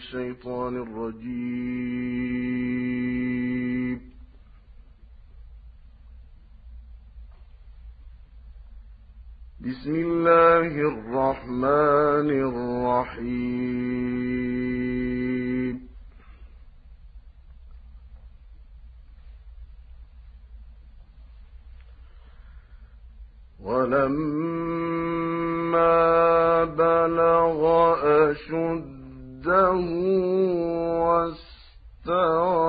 الشيطان الرجيم. بسم الله الرحمن الرحيم. ولما بلغ واستوى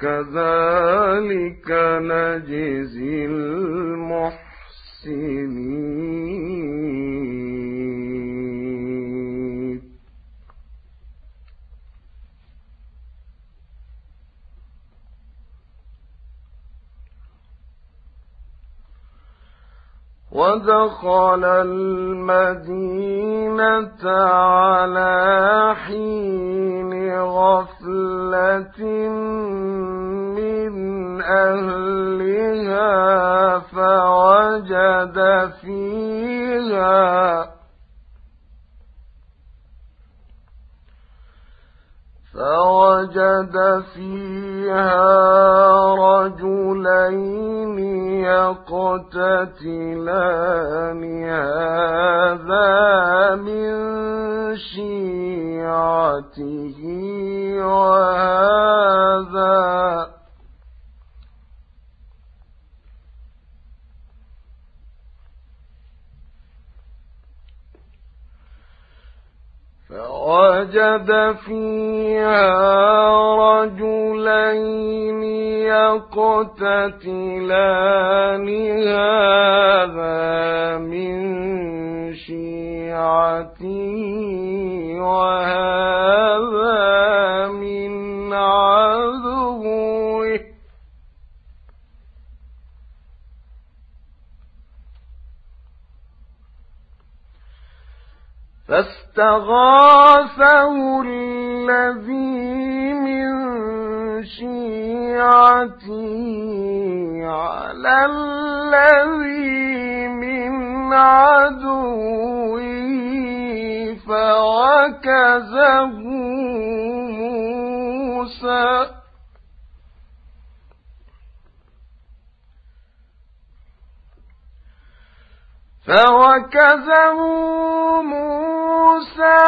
وكذلك نجزي المحسنين ودخل المدينة على حين غفلة أهلها فوجد فيها فوجد فيها رجلين يقتتلان هذا من شيعته وهذا فوجد فيها رجلين يقتتلان هذا من شيعتي وهذا من عدوه فاستغاثه الذي شيعتي على الذي من عدوه فوكزه موسى فوكزه موسى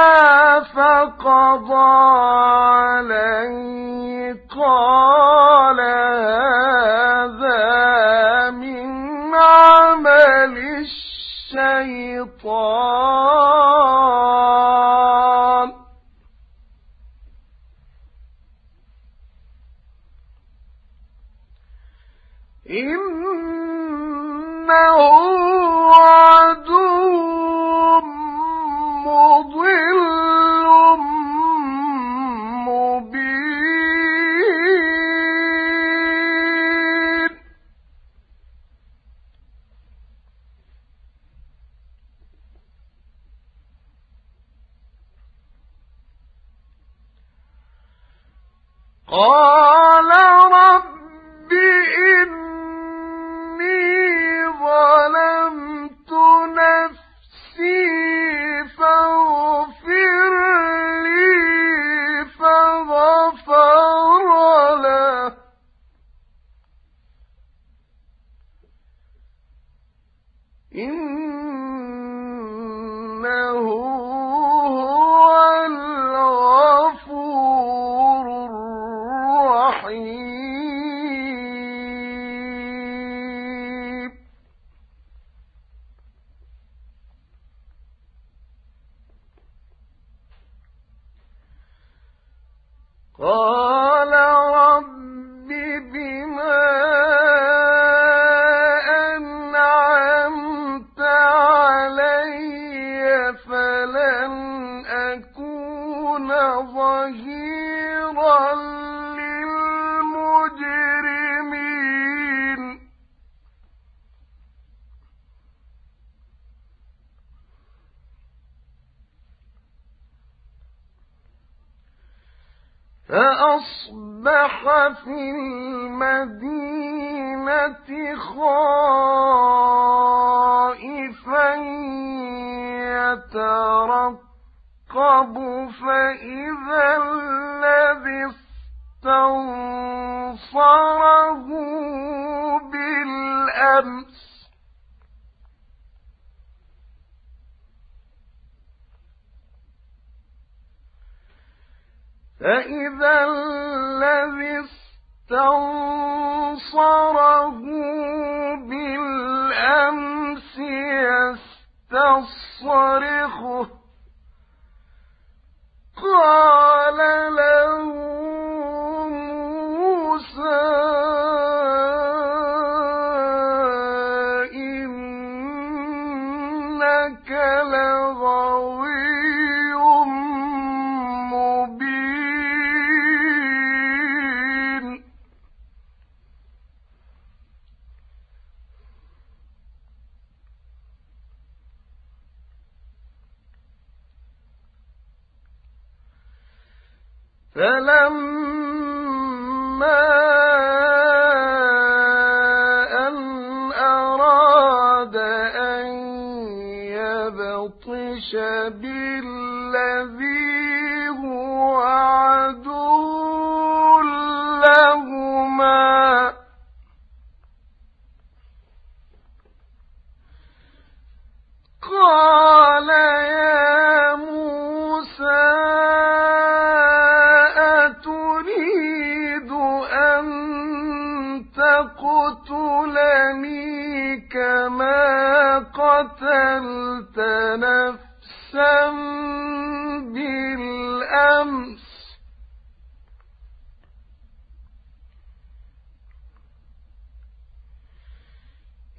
فقضى عليه قال هذا من عمل الشيطان. إنه قال للمجرمين. فأصبح في المدينة خائفا يترقب يُعَقَّبُ فَإِذَا الَّذِي اسْتَنصَرَهُ بِالْأَمْسِ. فَإِذَا الَّذِي اسْتَنصَرَهُ بِالْأَمْسِ يَسْتَنصِرُهُ فَلَمَّا أَنْ أَرَادَ أَنْ يَبْطِشَ بِهِ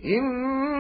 إن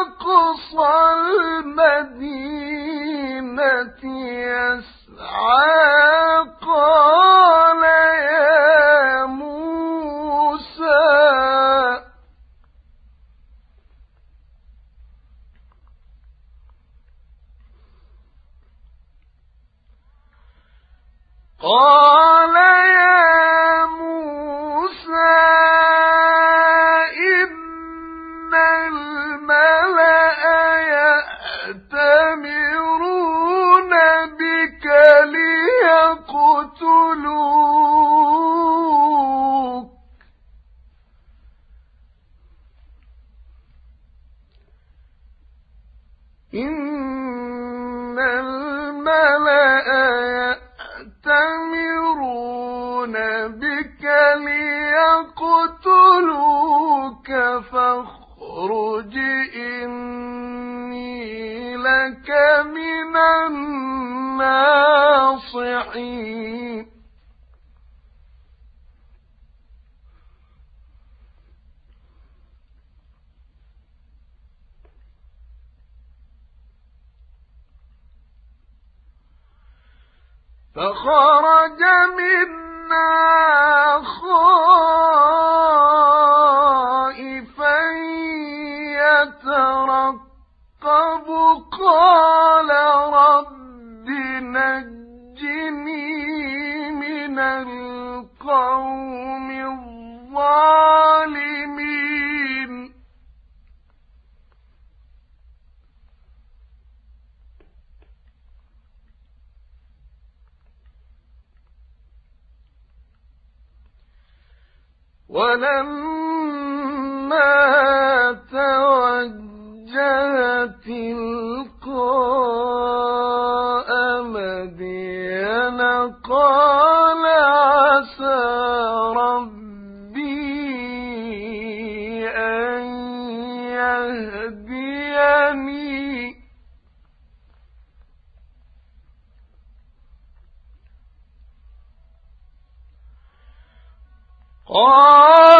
أقصى المدينة. فاخرج إني لك من الناصحين. ولما تَوَجَّهْتِ تلقاء مدين قال قال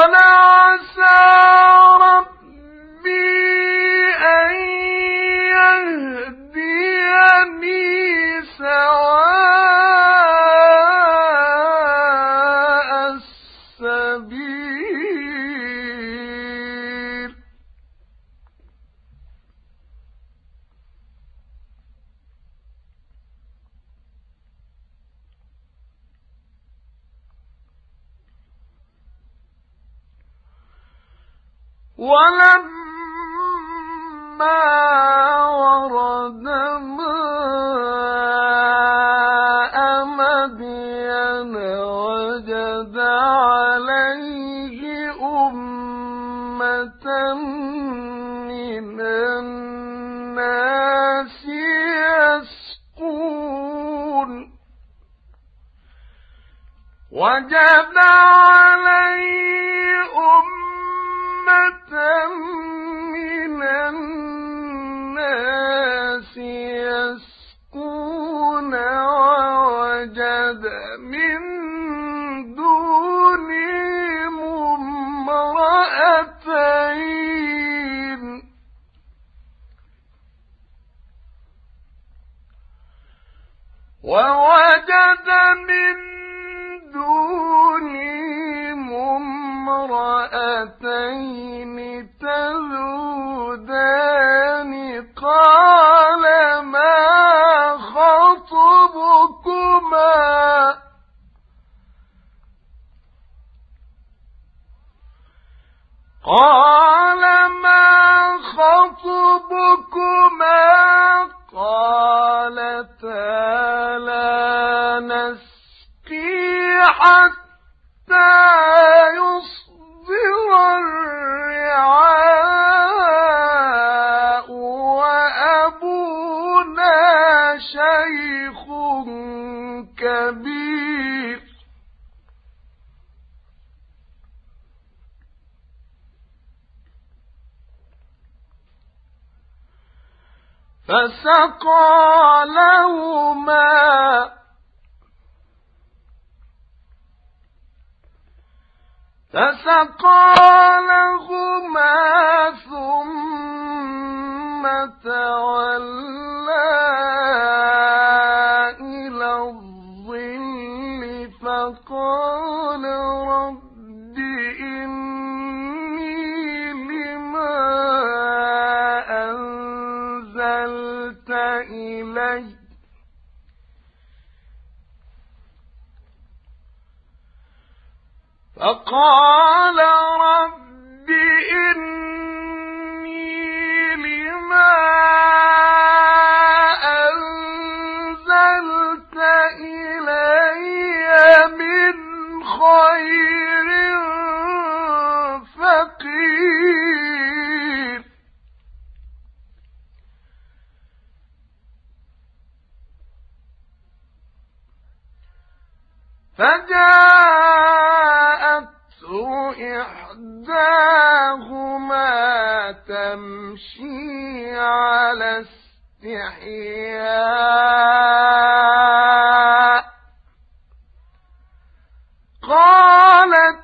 ولما ورد ماء مدين وجد عليه أمة من الناس يسقون وجد عليه ووجد من فسقى لهما فسقى لهما ثم تولى إلى الظل فقال إلي فقال فجاءته إحداهما تمشي على استحياء. قالت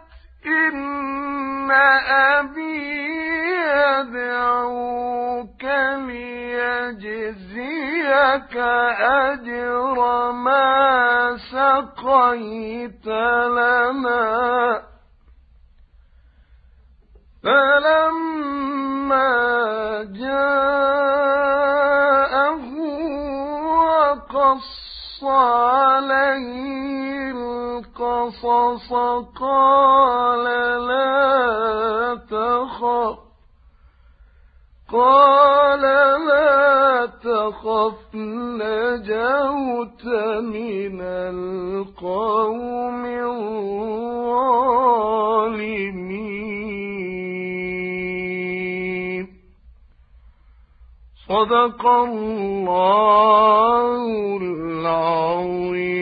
إن أبي يدعوك ليجزيك أجر ما سقيت لنا. فلما جاءه وقص عليه القصص قال لا تخف. قال خفنا جوت من القوم الظالمين. صدق الله العظيم.